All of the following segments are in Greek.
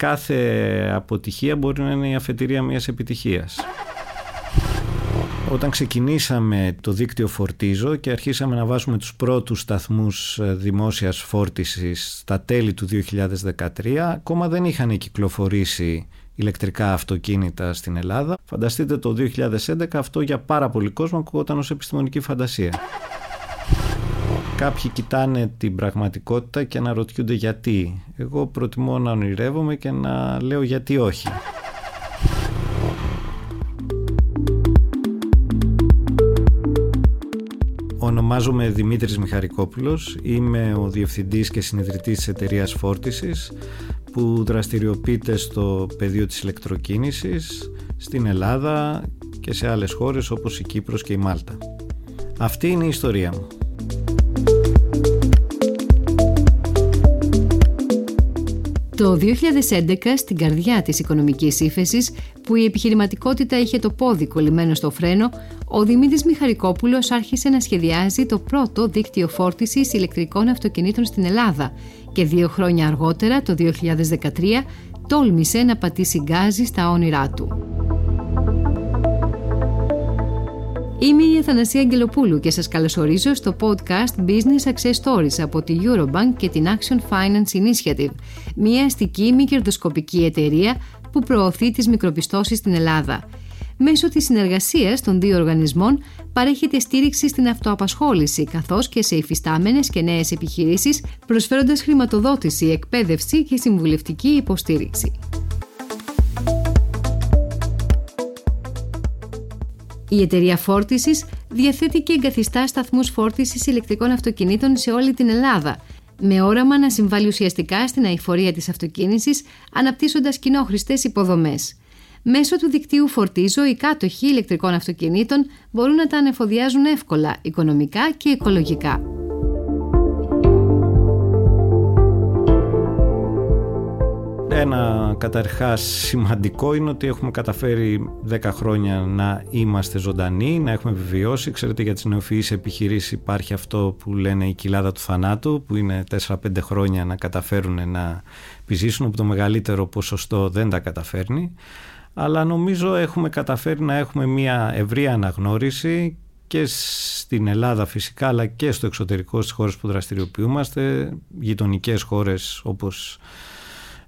Κάθε αποτυχία μπορεί να είναι η αφετηρία μιας επιτυχίας. Όταν ξεκινήσαμε το δίκτυο Φορτίζο και αρχίσαμε να βάζουμε τους πρώτους σταθμούς ε, δημόσιας φόρτισης στα τέλη του 2013, ακόμα δεν είχαν κυκλοφορήσει ηλεκτρικά αυτοκίνητα στην Ελλάδα. Φανταστείτε το 2011 αυτό για πάρα πολύ κόσμο ακούγονταν ως επιστημονική φαντασία. Κάποιοι κοιτάνε την πραγματικότητα και αναρωτιούνται γιατί. Εγώ προτιμώ να ονειρεύομαι και να λέω γιατί όχι. Ονομάζομαι Δημήτρης Μιχαρικόπουλος, είμαι ο Διευθυντής και Συνειδητής της εταιρείας Φόρτισης που δραστηριοποιείται στο πεδίο της ηλεκτροκίνησης στην Ελλάδα και σε άλλες χώρες όπως η Κύπρος και η Μάλτα. Αυτή είναι η ιστορία μου. Το 2011, στην καρδιά της οικονομικής ύφεσης, που η επιχειρηματικότητα είχε το πόδι κολλημένο στο φρένο, ο Δημήτρης Μιχαρικόπουλος άρχισε να σχεδιάζει το πρώτο δίκτυο φόρτισης ηλεκτρικών αυτοκινήτων στην Ελλάδα και δύο χρόνια αργότερα, το 2013, τόλμησε να πατήσει γκάζι στα όνειρά του. Είμαι η Αθανασία Αγγελοπούλου και σας καλωσορίζω στο podcast Business Access Stories από τη Eurobank και την Action Finance Initiative, μια αστική μη κερδοσκοπική εταιρεία που προωθεί τις μικροπιστώσεις στην Ελλάδα. Μέσω της συνεργασίας των δύο οργανισμών παρέχεται στήριξη στην αυτοαπασχόληση καθώς και σε υφιστάμενες και νέες επιχειρήσεις προσφέροντας χρηματοδότηση, εκπαίδευση και συμβουλευτική υποστήριξη. Η εταιρεία φόρτισης διαθέτει και εγκαθιστά σταθμούς φόρτισης ηλεκτρικών αυτοκινήτων σε όλη την Ελλάδα, με όραμα να συμβάλλει ουσιαστικά στην αηφορία της αυτοκίνησης, αναπτύσσοντας κοινόχρηστες υποδομές. Μέσω του δικτύου Φορτίζο, οι κάτοχοι ηλεκτρικών αυτοκινήτων μπορούν να τα ανεφοδιάζουν εύκολα, οικονομικά και οικολογικά. Ένα καταρχάς σημαντικό είναι ότι έχουμε καταφέρει 10 χρόνια να είμαστε ζωντανοί, να έχουμε βιώσει. Ξέρετε για τις νεοφυείς επιχειρήσεις υπάρχει αυτό που λένε η κοιλάδα του θανάτου που είναι 4-5 χρόνια να καταφέρουν να επιζήσουν που το μεγαλύτερο ποσοστό δεν τα καταφέρνει. Αλλά νομίζω έχουμε καταφέρει να έχουμε μια ευρία αναγνώριση και στην Ελλάδα φυσικά αλλά και στο εξωτερικό στις χώρες που δραστηριοποιούμαστε, γειτονικές χώρες όπως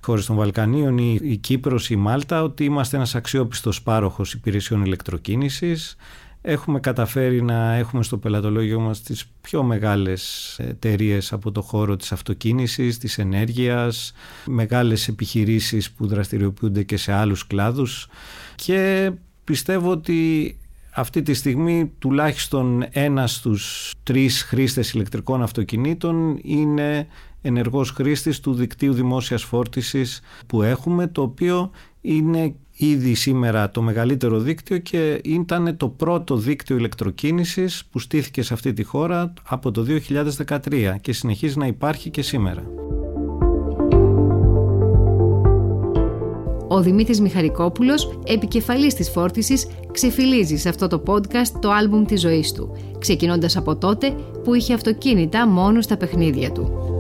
χώρες των Βαλκανίων, η, η Κύπρος, η Μάλτα, ότι είμαστε ένας αξιόπιστος πάροχος υπηρεσιών ηλεκτροκίνησης. Έχουμε καταφέρει να έχουμε στο πελατολόγιο μας τις πιο μεγάλες εταιρείες από το χώρο της αυτοκίνησης, της ενέργειας, μεγάλες επιχειρήσεις που δραστηριοποιούνται και σε άλλους κλάδους και πιστεύω ότι αυτή τη στιγμή τουλάχιστον ένας στους τρεις χρήστες ηλεκτρικών αυτοκινήτων είναι ενεργός χρήστης του δικτύου δημόσιας φόρτισης που έχουμε, το οποίο είναι ήδη σήμερα το μεγαλύτερο δίκτυο και ήταν το πρώτο δίκτυο ηλεκτροκίνησης που στήθηκε σε αυτή τη χώρα από το 2013 και συνεχίζει να υπάρχει και σήμερα. Ο Δημήτρης Μιχαρικόπουλος, επικεφαλής της φόρτισης, ξεφυλίζει σε αυτό το podcast το άλμπουμ της ζωής του, ξεκινώντας από τότε που είχε αυτοκίνητα μόνο στα παιχνίδια του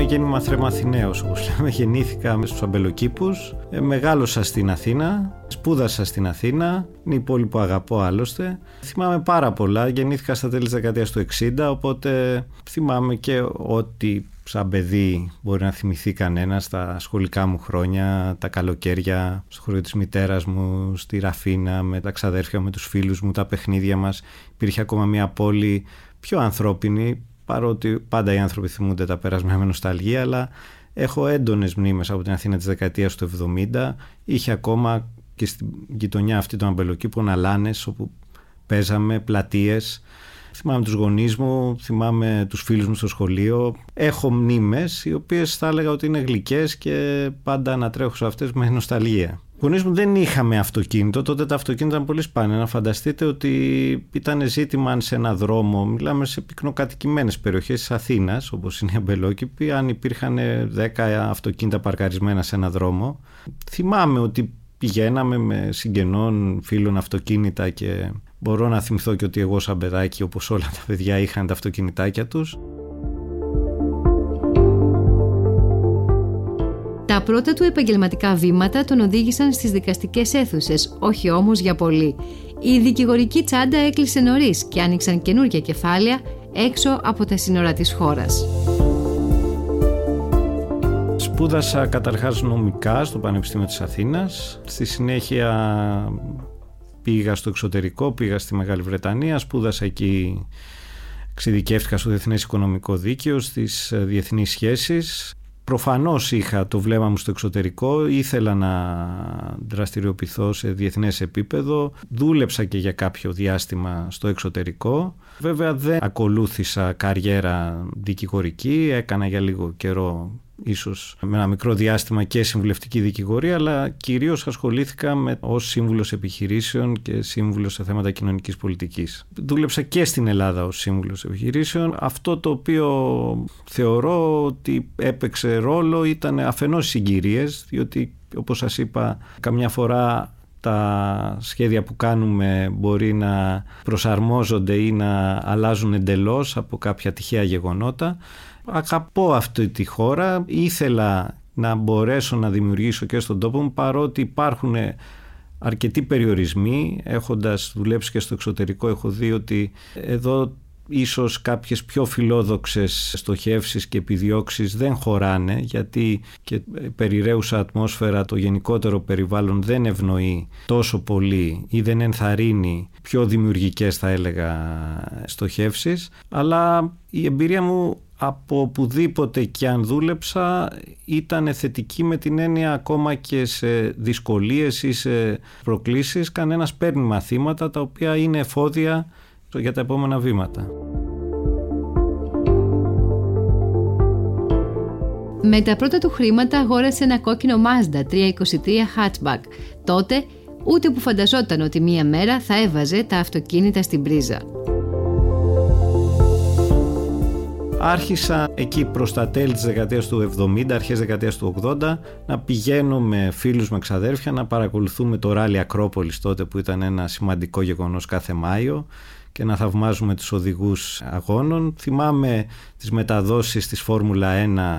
είμαι γέννημα θρεμαθηναίος όπως λέμε. Γεννήθηκα στους αμπελοκήπους, ε, μεγάλωσα στην Αθήνα, σπούδασα στην Αθήνα, είναι η πόλη που αγαπώ άλλωστε. Θυμάμαι πάρα πολλά, γεννήθηκα στα τέλη της δεκαετίας του 60, οπότε θυμάμαι και ότι σαν παιδί μπορεί να θυμηθεί κανένας στα σχολικά μου χρόνια, τα καλοκαίρια, στο χωριό της μητέρας μου, στη Ραφίνα, με τα ξαδέρφια, με τους φίλους μου, τα παιχνίδια μας. Υπήρχε ακόμα μια πόλη πιο ανθρώπινη, παρότι πάντα οι άνθρωποι θυμούνται τα πέρασμα με νοσταλγία, αλλά έχω έντονες μνήμες από την Αθήνα της δεκαετίας του 70. Είχε ακόμα και στην γειτονιά αυτή των αμπελοκήπων αλάνες όπου παίζαμε, πλατείες. Θυμάμαι τους γονείς μου, θυμάμαι τους φίλους μου στο σχολείο. Έχω μνήμες οι οποίες θα έλεγα ότι είναι γλυκές και πάντα ανατρέχω σε αυτές με νοσταλγία γονείς μου δεν είχαμε αυτοκίνητο, τότε τα αυτοκίνητα ήταν πολύ σπάνια. Να φανταστείτε ότι ήταν ζήτημα αν σε ένα δρόμο, μιλάμε σε πυκνοκατοικημένες περιοχές της Αθήνας, όπως είναι η Αμπελόκηπη, αν υπήρχαν 10 αυτοκίνητα παρκαρισμένα σε ένα δρόμο. Θυμάμαι ότι πηγαίναμε με συγγενών φίλων αυτοκίνητα και μπορώ να θυμηθώ και ότι εγώ σαν παιδάκι όπως όλα τα παιδιά είχαν τα αυτοκινητάκια τους. Τα πρώτα του επαγγελματικά βήματα τον οδήγησαν στις δικαστικές αίθουσες, όχι όμως για πολύ. Η δικηγορική τσάντα έκλεισε νωρίς και άνοιξαν καινούργια κεφάλαια έξω από τα σύνορα της χώρας. Σπούδασα καταρχάς νομικά στο Πανεπιστήμιο της Αθήνας. Στη συνέχεια πήγα στο εξωτερικό, πήγα στη Μεγάλη Βρετανία, σπούδασα εκεί, εξειδικεύτηκα στο Διεθνές Οικονομικό Δίκαιο, στις ε, διεθνείς σχέσεις. Προφανώς είχα το βλέμμα μου στο εξωτερικό, ήθελα να δραστηριοποιηθώ σε διεθνές επίπεδο, δούλεψα και για κάποιο διάστημα στο εξωτερικό. Βέβαια δεν ακολούθησα καριέρα δικηγορική, έκανα για λίγο καιρό ίσως με ένα μικρό διάστημα και συμβουλευτική δικηγορία, αλλά κυρίως ασχολήθηκα με, ως σύμβουλος επιχειρήσεων και σύμβουλος σε θέματα κοινωνικής πολιτικής. Δούλεψα και στην Ελλάδα ως σύμβουλος επιχειρήσεων. Αυτό το οποίο θεωρώ ότι έπαιξε ρόλο ήταν αφενός συγκυρίες, διότι όπως σας είπα καμιά φορά τα σχέδια που κάνουμε μπορεί να προσαρμόζονται ή να αλλάζουν εντελώς από κάποια τυχαία γεγονότα. Αγαπώ αυτή τη χώρα, ήθελα να μπορέσω να δημιουργήσω και στον τόπο μου παρότι υπάρχουν αρκετοί περιορισμοί. Έχοντας δουλέψει και στο εξωτερικό έχω δει ότι εδώ ίσως κάποιες πιο φιλόδοξες στοχεύσεις και επιδιώξεις δεν χωράνε γιατί και περιραίουσα ατμόσφαιρα το γενικότερο περιβάλλον δεν ευνοεί τόσο πολύ ή δεν ενθαρρύνει πιο δημιουργικές θα έλεγα στοχεύσεις. Αλλά η εμπειρία μου από οπουδήποτε και αν δούλεψα ήταν θετική με την έννοια ακόμα και σε δυσκολίες ή σε προκλήσεις κανένας παίρνει μαθήματα τα οποία είναι εφόδια για τα επόμενα βήματα. Με τα πρώτα του χρήματα αγόρασε ένα κόκκινο Mazda 323 hatchback. Τότε ούτε που φανταζόταν ότι μία μέρα θα έβαζε τα αυτοκίνητα στην πρίζα. Άρχισα εκεί προς τα τέλη της δεκαετίας του 70, αρχές δεκαετίας του 80 να πηγαίνω με φίλους με ξαδέρφια να παρακολουθούμε το ράλι Ακρόπολης τότε που ήταν ένα σημαντικό γεγονός κάθε Μάιο και να θαυμάζουμε τους οδηγούς αγώνων. Θυμάμαι τις μεταδόσεις της Φόρμουλα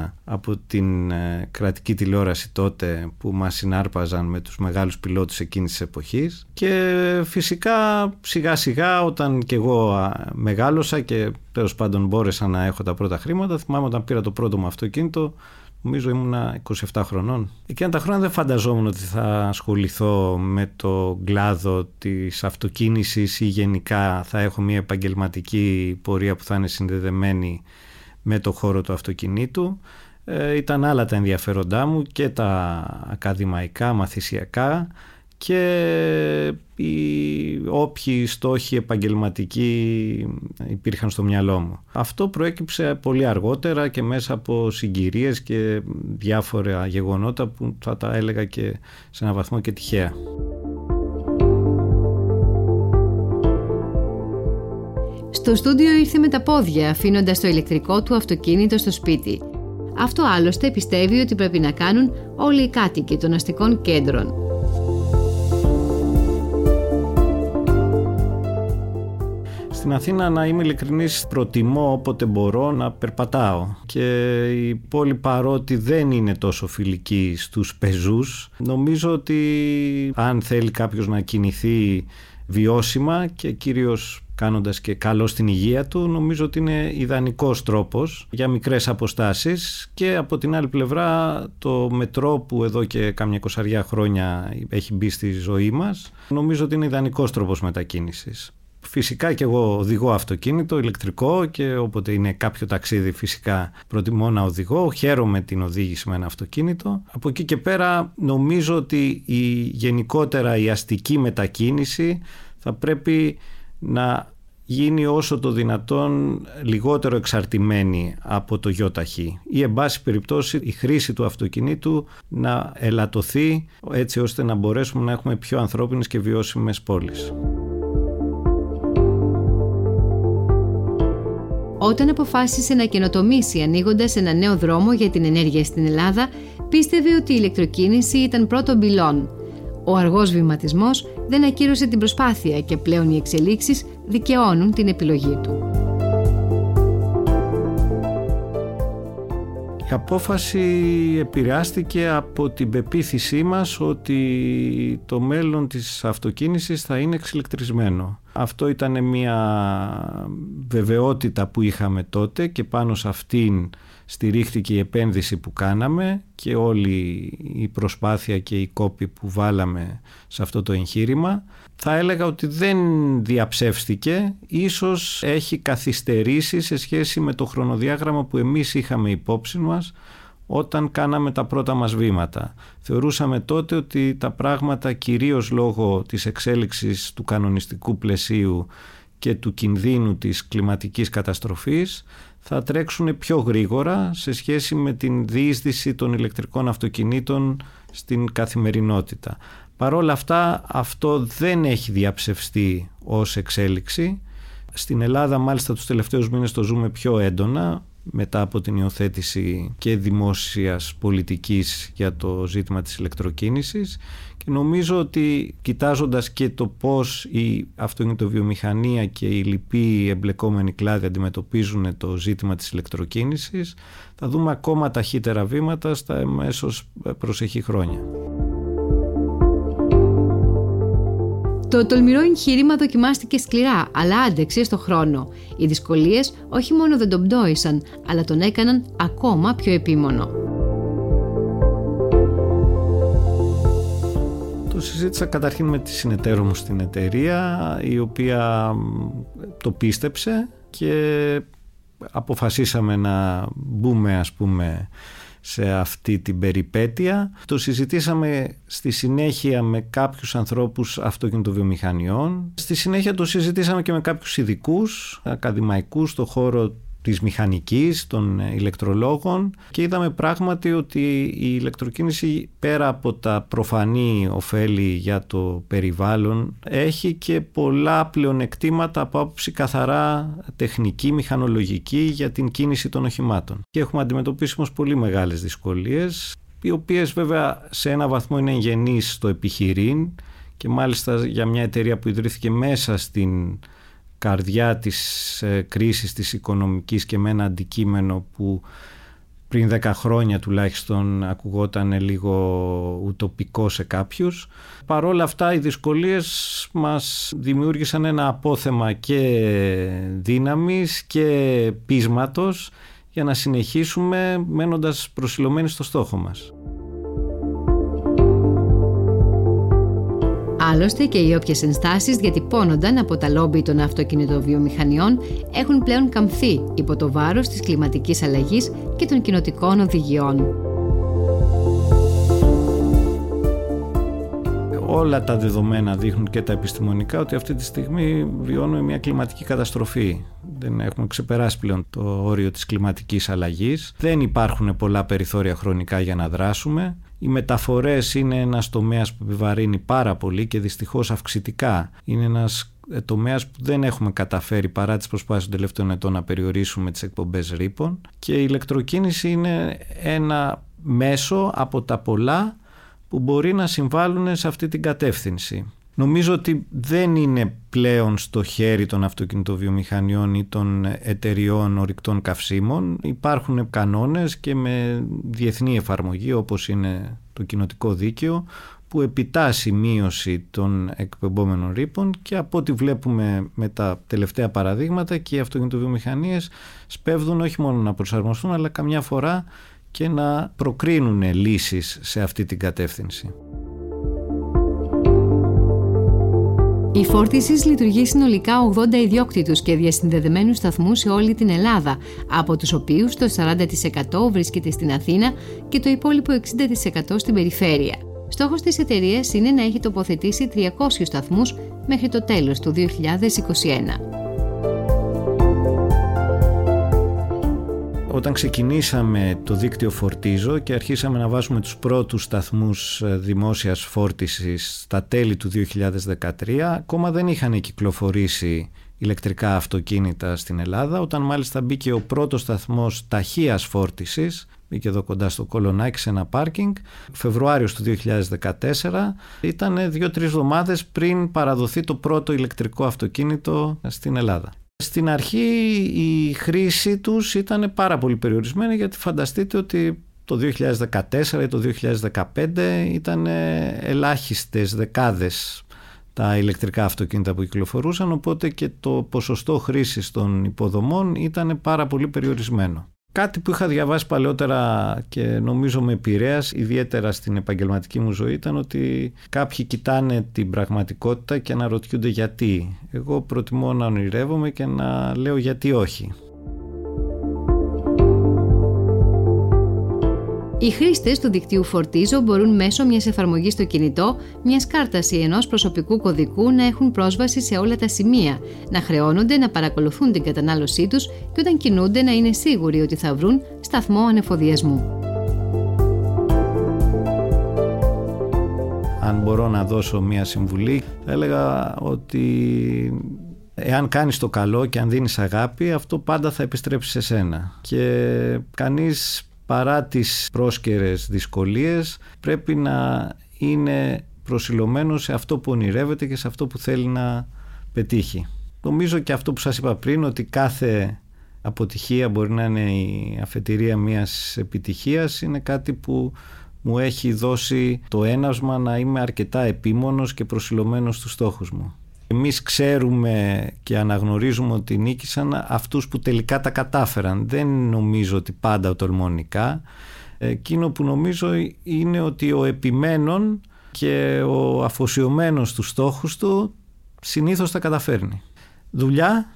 1 από την ε, κρατική τηλεόραση τότε που μας συνάρπαζαν με τους μεγάλους πιλότους εκείνης της εποχής και φυσικά σιγά σιγά όταν και εγώ μεγάλωσα και τέλος πάντων μπόρεσα να έχω τα πρώτα χρήματα θυμάμαι όταν πήρα το πρώτο μου αυτοκίνητο Νομίζω ήμουνα 27 χρονών. Εκείνα τα χρόνια δεν φανταζόμουν ότι θα ασχοληθώ με το κλάδο της αυτοκίνησης ή γενικά θα έχω μια επαγγελματική πορεία που θα είναι συνδεδεμένη με το χώρο του αυτοκινήτου. Ε, ήταν άλλα τα ενδιαφέροντά μου και τα ακαδημαϊκά, μαθησιακά και οι όποιοι στόχοι επαγγελματικοί υπήρχαν στο μυαλό μου. Αυτό προέκυψε πολύ αργότερα και μέσα από συγκυρίες και διάφορα γεγονότα που θα τα έλεγα και σε ένα βαθμό και τυχαία. Στο στούντιο ήρθε με τα πόδια αφήνοντας το ηλεκτρικό του αυτοκίνητο στο σπίτι. Αυτό άλλωστε πιστεύει ότι πρέπει να κάνουν όλοι οι κάτοικοι των αστικών κέντρων. Στην Αθήνα να είμαι ειλικρινής προτιμώ όποτε μπορώ να περπατάω και η πόλη παρότι δεν είναι τόσο φιλική στους πεζούς νομίζω ότι αν θέλει κάποιος να κινηθεί βιώσιμα και κυρίως κάνοντας και καλό στην υγεία του νομίζω ότι είναι ιδανικός τρόπος για μικρές αποστάσεις και από την άλλη πλευρά το μετρό που εδώ και κάμια εικοσαριά χρόνια έχει μπει στη ζωή μας νομίζω ότι είναι ιδανικός τρόπος μετακίνησης. Φυσικά και εγώ οδηγώ αυτοκίνητο ηλεκτρικό και όποτε είναι κάποιο ταξίδι φυσικά προτιμώ να οδηγώ. Χαίρομαι την οδήγηση με ένα αυτοκίνητο. Από εκεί και πέρα νομίζω ότι η γενικότερα η αστική μετακίνηση θα πρέπει να γίνει όσο το δυνατόν λιγότερο εξαρτημένη από το γιοταχή ή εν πάση περιπτώσει η χρήση του αυτοκινήτου να ελαττωθεί έτσι ώστε να μπορέσουμε να έχουμε πιο ανθρώπινες και βιώσιμες πόλεις. Όταν αποφάσισε να καινοτομήσει ανοίγοντας ένα νέο δρόμο για την ενέργεια στην Ελλάδα, πίστευε ότι η ηλεκτροκίνηση ήταν πρώτο πυλόν. Ο αργός βηματισμός δεν ακύρωσε την προσπάθεια και πλέον οι εξελίξεις δικαιώνουν την επιλογή του. Η απόφαση επηρεάστηκε από την πεποίθησή μας ότι το μέλλον της αυτοκίνησης θα είναι εξηλεκτρισμένο. Αυτό ήταν μια βεβαιότητα που είχαμε τότε και πάνω σε αυτήν στηρίχθηκε η επένδυση που κάναμε και όλη η προσπάθεια και η κόπη που βάλαμε σε αυτό το εγχείρημα. Θα έλεγα ότι δεν διαψεύστηκε, ίσως έχει καθυστερήσει σε σχέση με το χρονοδιάγραμμα που εμείς είχαμε υπόψη μας όταν κάναμε τα πρώτα μας βήματα. Θεωρούσαμε τότε ότι τα πράγματα κυρίως λόγω της εξέλιξης του κανονιστικού πλαισίου και του κινδύνου της κλιματικής καταστροφής θα τρέξουν πιο γρήγορα σε σχέση με την διείσδυση των ηλεκτρικών αυτοκινήτων στην καθημερινότητα. Παρόλα αυτά αυτό δεν έχει διαψευστεί ως εξέλιξη. Στην Ελλάδα μάλιστα τους τελευταίους μήνες το ζούμε πιο έντονα μετά από την υιοθέτηση και δημόσιας πολιτικής για το ζήτημα της ηλεκτροκίνησης και νομίζω ότι κοιτάζοντας και το πώς η αυτοκινητοβιομηχανία και οι λοιποί εμπλεκόμενοι κλάδοι αντιμετωπίζουν το ζήτημα της ηλεκτροκίνησης θα δούμε ακόμα ταχύτερα βήματα στα εμέσως προσεχή χρόνια. Το τολμηρό εγχείρημα δοκιμάστηκε σκληρά, αλλά άντεξε στο χρόνο. Οι δυσκολίες όχι μόνο δεν τον πτώησαν, αλλά τον έκαναν ακόμα πιο επίμονο. Το συζήτησα καταρχήν με τη συνεταίρο μου στην εταιρεία, η οποία το πίστεψε και αποφασίσαμε να μπούμε ας πούμε σε αυτή την περιπέτεια. Το συζητήσαμε στη συνέχεια με κάποιους ανθρώπους αυτοκινητοβιομηχανιών. Στη συνέχεια το συζητήσαμε και με κάποιους ειδικούς, ακαδημαϊκούς στο χώρο της μηχανικής, των ηλεκτρολόγων και είδαμε πράγματι ότι η ηλεκτροκίνηση πέρα από τα προφανή ωφέλη για το περιβάλλον έχει και πολλά πλεονεκτήματα από άποψη καθαρά τεχνική, μηχανολογική για την κίνηση των οχημάτων. Και έχουμε αντιμετωπίσει όμως πολύ μεγάλες δυσκολίες οι οποίες βέβαια σε ένα βαθμό είναι εγγενείς στο επιχειρήν και μάλιστα για μια εταιρεία που ιδρύθηκε μέσα στην καρδιά της ε, κρίσης της οικονομικής και με ένα αντικείμενο που πριν 10 χρόνια τουλάχιστον ακουγόταν λίγο ουτοπικό σε κάποιους. Παρόλα αυτά οι δυσκολίες μας δημιούργησαν ένα απόθεμα και δύναμης και πείσματος για να συνεχίσουμε μένοντας προσιλωμένοι στο στόχο μας. Άλλωστε και οι όποιες ενστάσεις διατυπώνονταν από τα λόμπι των αυτοκινητοβιομηχανιών έχουν πλέον καμφθεί υπό το βάρος της κλιματικής αλλαγής και των κοινοτικών οδηγιών. Όλα τα δεδομένα δείχνουν και τα επιστημονικά ότι αυτή τη στιγμή βιώνουμε μια κλιματική καταστροφή. Δεν έχουμε ξεπεράσει πλέον το όριο της κλιματικής αλλαγής. Δεν υπάρχουν πολλά περιθώρια χρονικά για να δράσουμε. Οι μεταφορές είναι ένας τομέας που επιβαρύνει πάρα πολύ και δυστυχώς αυξητικά. Είναι ένας ε, τομέας που δεν έχουμε καταφέρει παρά τις προσπάθειες των τελευταίων ετών να περιορίσουμε τις εκπομπές ρήπων και η ηλεκτροκίνηση είναι ένα μέσο από τα πολλά που μπορεί να συμβάλλουν σε αυτή την κατεύθυνση. Νομίζω ότι δεν είναι πλέον στο χέρι των αυτοκινητοβιομηχανιών ή των εταιριών ορυκτών καυσίμων. Υπάρχουν κανόνες και με διεθνή εφαρμογή όπως είναι το κοινοτικό δίκαιο που επιτάσσει μείωση των εκπεμπόμενων ρήπων και από ό,τι βλέπουμε με τα τελευταία παραδείγματα και οι αυτοκινητοβιομηχανίες σπέβδουν όχι μόνο να προσαρμοστούν αλλά καμιά φορά και να προκρίνουν λύσεις σε αυτή την κατεύθυνση. Η φόρτιση λειτουργεί συνολικά 80 ιδιόκτητους και διασυνδεδεμένους σταθμούς σε όλη την Ελλάδα, από τους οποίους το 40% βρίσκεται στην Αθήνα και το υπόλοιπο 60% στην περιφέρεια. Στόχος της εταιρείας είναι να έχει τοποθετήσει 300 σταθμούς μέχρι το τέλος του 2021. Όταν ξεκινήσαμε το δίκτυο Φορτίζο και αρχίσαμε να βάζουμε τους πρώτους σταθμούς ε, δημόσιας φόρτισης στα τέλη του 2013, ακόμα δεν είχαν κυκλοφορήσει ηλεκτρικά αυτοκίνητα στην Ελλάδα, όταν μάλιστα μπήκε ο πρώτος σταθμός ταχείας φόρτισης, μπήκε εδώ κοντά στο Κολονάκι σε ένα πάρκινγκ, Φεβρουάριος του 2014, ήταν δύο-τρεις εβδομάδες πριν παραδοθεί το πρώτο ηλεκτρικό αυτοκίνητο στην Ελλάδα. Στην αρχή η χρήση τους ήταν πάρα πολύ περιορισμένη γιατί φανταστείτε ότι το 2014 ή το 2015 ήταν ελάχιστες δεκάδες τα ηλεκτρικά αυτοκίνητα που κυκλοφορούσαν οπότε και το ποσοστό χρήσης των υποδομών ήταν πάρα πολύ περιορισμένο. Κάτι που είχα διαβάσει παλαιότερα και νομίζω με επηρέας, ιδιαίτερα στην επαγγελματική μου ζωή, ήταν ότι κάποιοι κοιτάνε την πραγματικότητα και αναρωτιούνται γιατί. Εγώ προτιμώ να ονειρεύομαι και να λέω γιατί όχι. Οι χρήστες του δικτύου Φορτίζο μπορούν μέσω μιας εφαρμογής στο κινητό, μιας κάρτας ή ενός προσωπικού κωδικού να έχουν πρόσβαση σε όλα τα σημεία, να χρεώνονται να παρακολουθούν την κατανάλωσή τους και όταν κινούνται να είναι σίγουροι ότι θα βρουν σταθμό ανεφοδιασμού. Αν μπορώ να δώσω μια συμβουλή, θα έλεγα ότι εάν κάνεις το καλό και αν δίνεις αγάπη, αυτό πάντα θα επιστρέψει σε σένα. Και κανείς παρά τις πρόσκαιρες δυσκολίες πρέπει να είναι προσιλωμένο σε αυτό που ονειρεύεται και σε αυτό που θέλει να πετύχει. Νομίζω και αυτό που σας είπα πριν ότι κάθε αποτυχία μπορεί να είναι η αφετηρία μιας επιτυχίας είναι κάτι που μου έχει δώσει το ένασμα να είμαι αρκετά επίμονος και προσιλωμένος στους στόχους μου. Εμείς ξέρουμε και αναγνωρίζουμε ότι νίκησαν αυτούς που τελικά τα κατάφεραν. Δεν νομίζω ότι πάντα οτολμονικά. Εκείνο που νομίζω είναι ότι ο επιμένων και ο αφοσιωμένος στους στόχους του συνήθως τα καταφέρνει. Δουλειά,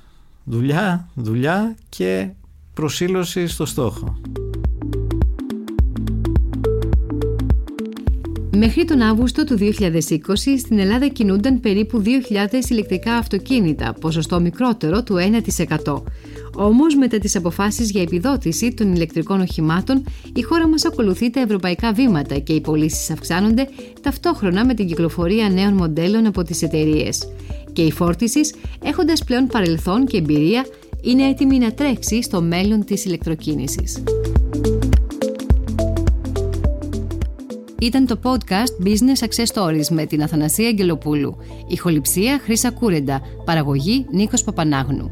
δουλειά, δουλειά και προσήλωση στο στόχο. Μέχρι τον Αύγουστο του 2020 στην Ελλάδα κινούνταν περίπου 2.000 ηλεκτρικά αυτοκίνητα, ποσοστό μικρότερο του 1%. Όμως, μετά τις αποφάσεις για επιδότηση των ηλεκτρικών οχημάτων, η χώρα μας ακολουθεί τα ευρωπαϊκά βήματα και οι πωλήσεις αυξάνονται ταυτόχρονα με την κυκλοφορία νέων μοντέλων από τις εταιρείες. Και η φόρτιση, έχοντας πλέον παρελθόν και εμπειρία, είναι έτοιμη να τρέξει στο μέλλον της ηλεκτροκίνησης. Ήταν το podcast Business Success Stories με την Αθανασία Αγγελοπούλου. Ηχοληψία Χρύσα Κούρεντα. Παραγωγή Νίκος Παπανάγνου.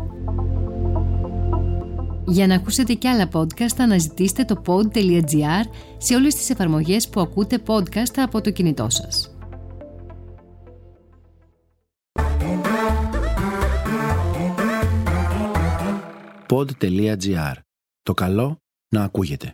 Για να ακούσετε κι άλλα podcast αναζητήστε το pod.gr σε όλες τις εφαρμογές που ακούτε podcast από το κινητό σας. pod.gr. Το καλό να ακούγεται.